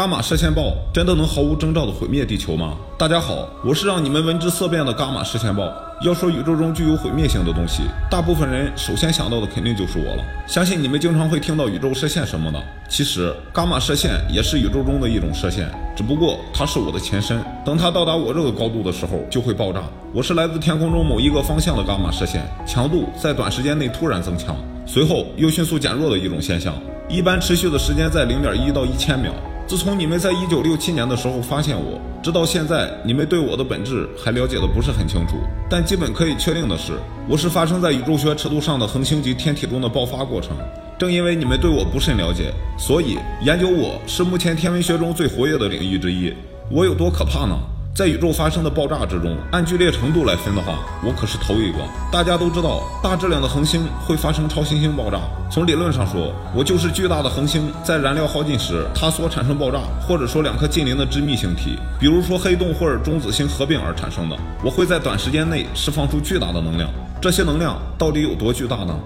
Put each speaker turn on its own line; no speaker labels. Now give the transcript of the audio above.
伽马射线暴真的能毫无征兆的毁灭地球吗？大家好，我是让你们闻之色变的伽马射线暴。要说宇宙中具有毁灭性的东西，大部分人首先想到的肯定就是我了。相信你们经常会听到宇宙射线什么的，其实伽马射线也是宇宙中的一种射线，只不过它是我的前身。等它到达我这个高度的时候，就会爆炸。我是来自天空中某一个方向的伽马射线，强度在短时间内突然增强，随后又迅速减弱的一种现象，一般持续的时间在零点一到一千秒。自从你们在一九六七年的时候发现我，直到现在，你们对我的本质还了解的不是很清楚。但基本可以确定的是，我是发生在宇宙学尺度上的恒星级天体中的爆发过程。正因为你们对我不甚了解，所以研究我是目前天文学中最活跃的领域之一。我有多可怕呢？在宇宙发生的爆炸之中，按剧烈程度来分的话，我可是头一个。大家都知道，大质量的恒星会发生超新星爆炸。从理论上说，我就是巨大的恒星在燃料耗尽时，它所产生爆炸，或者说两颗近邻的致密星体，比如说黑洞或者中子星合并而产生的。我会在短时间内释放出巨大的能量，这些能量到底有多巨大呢？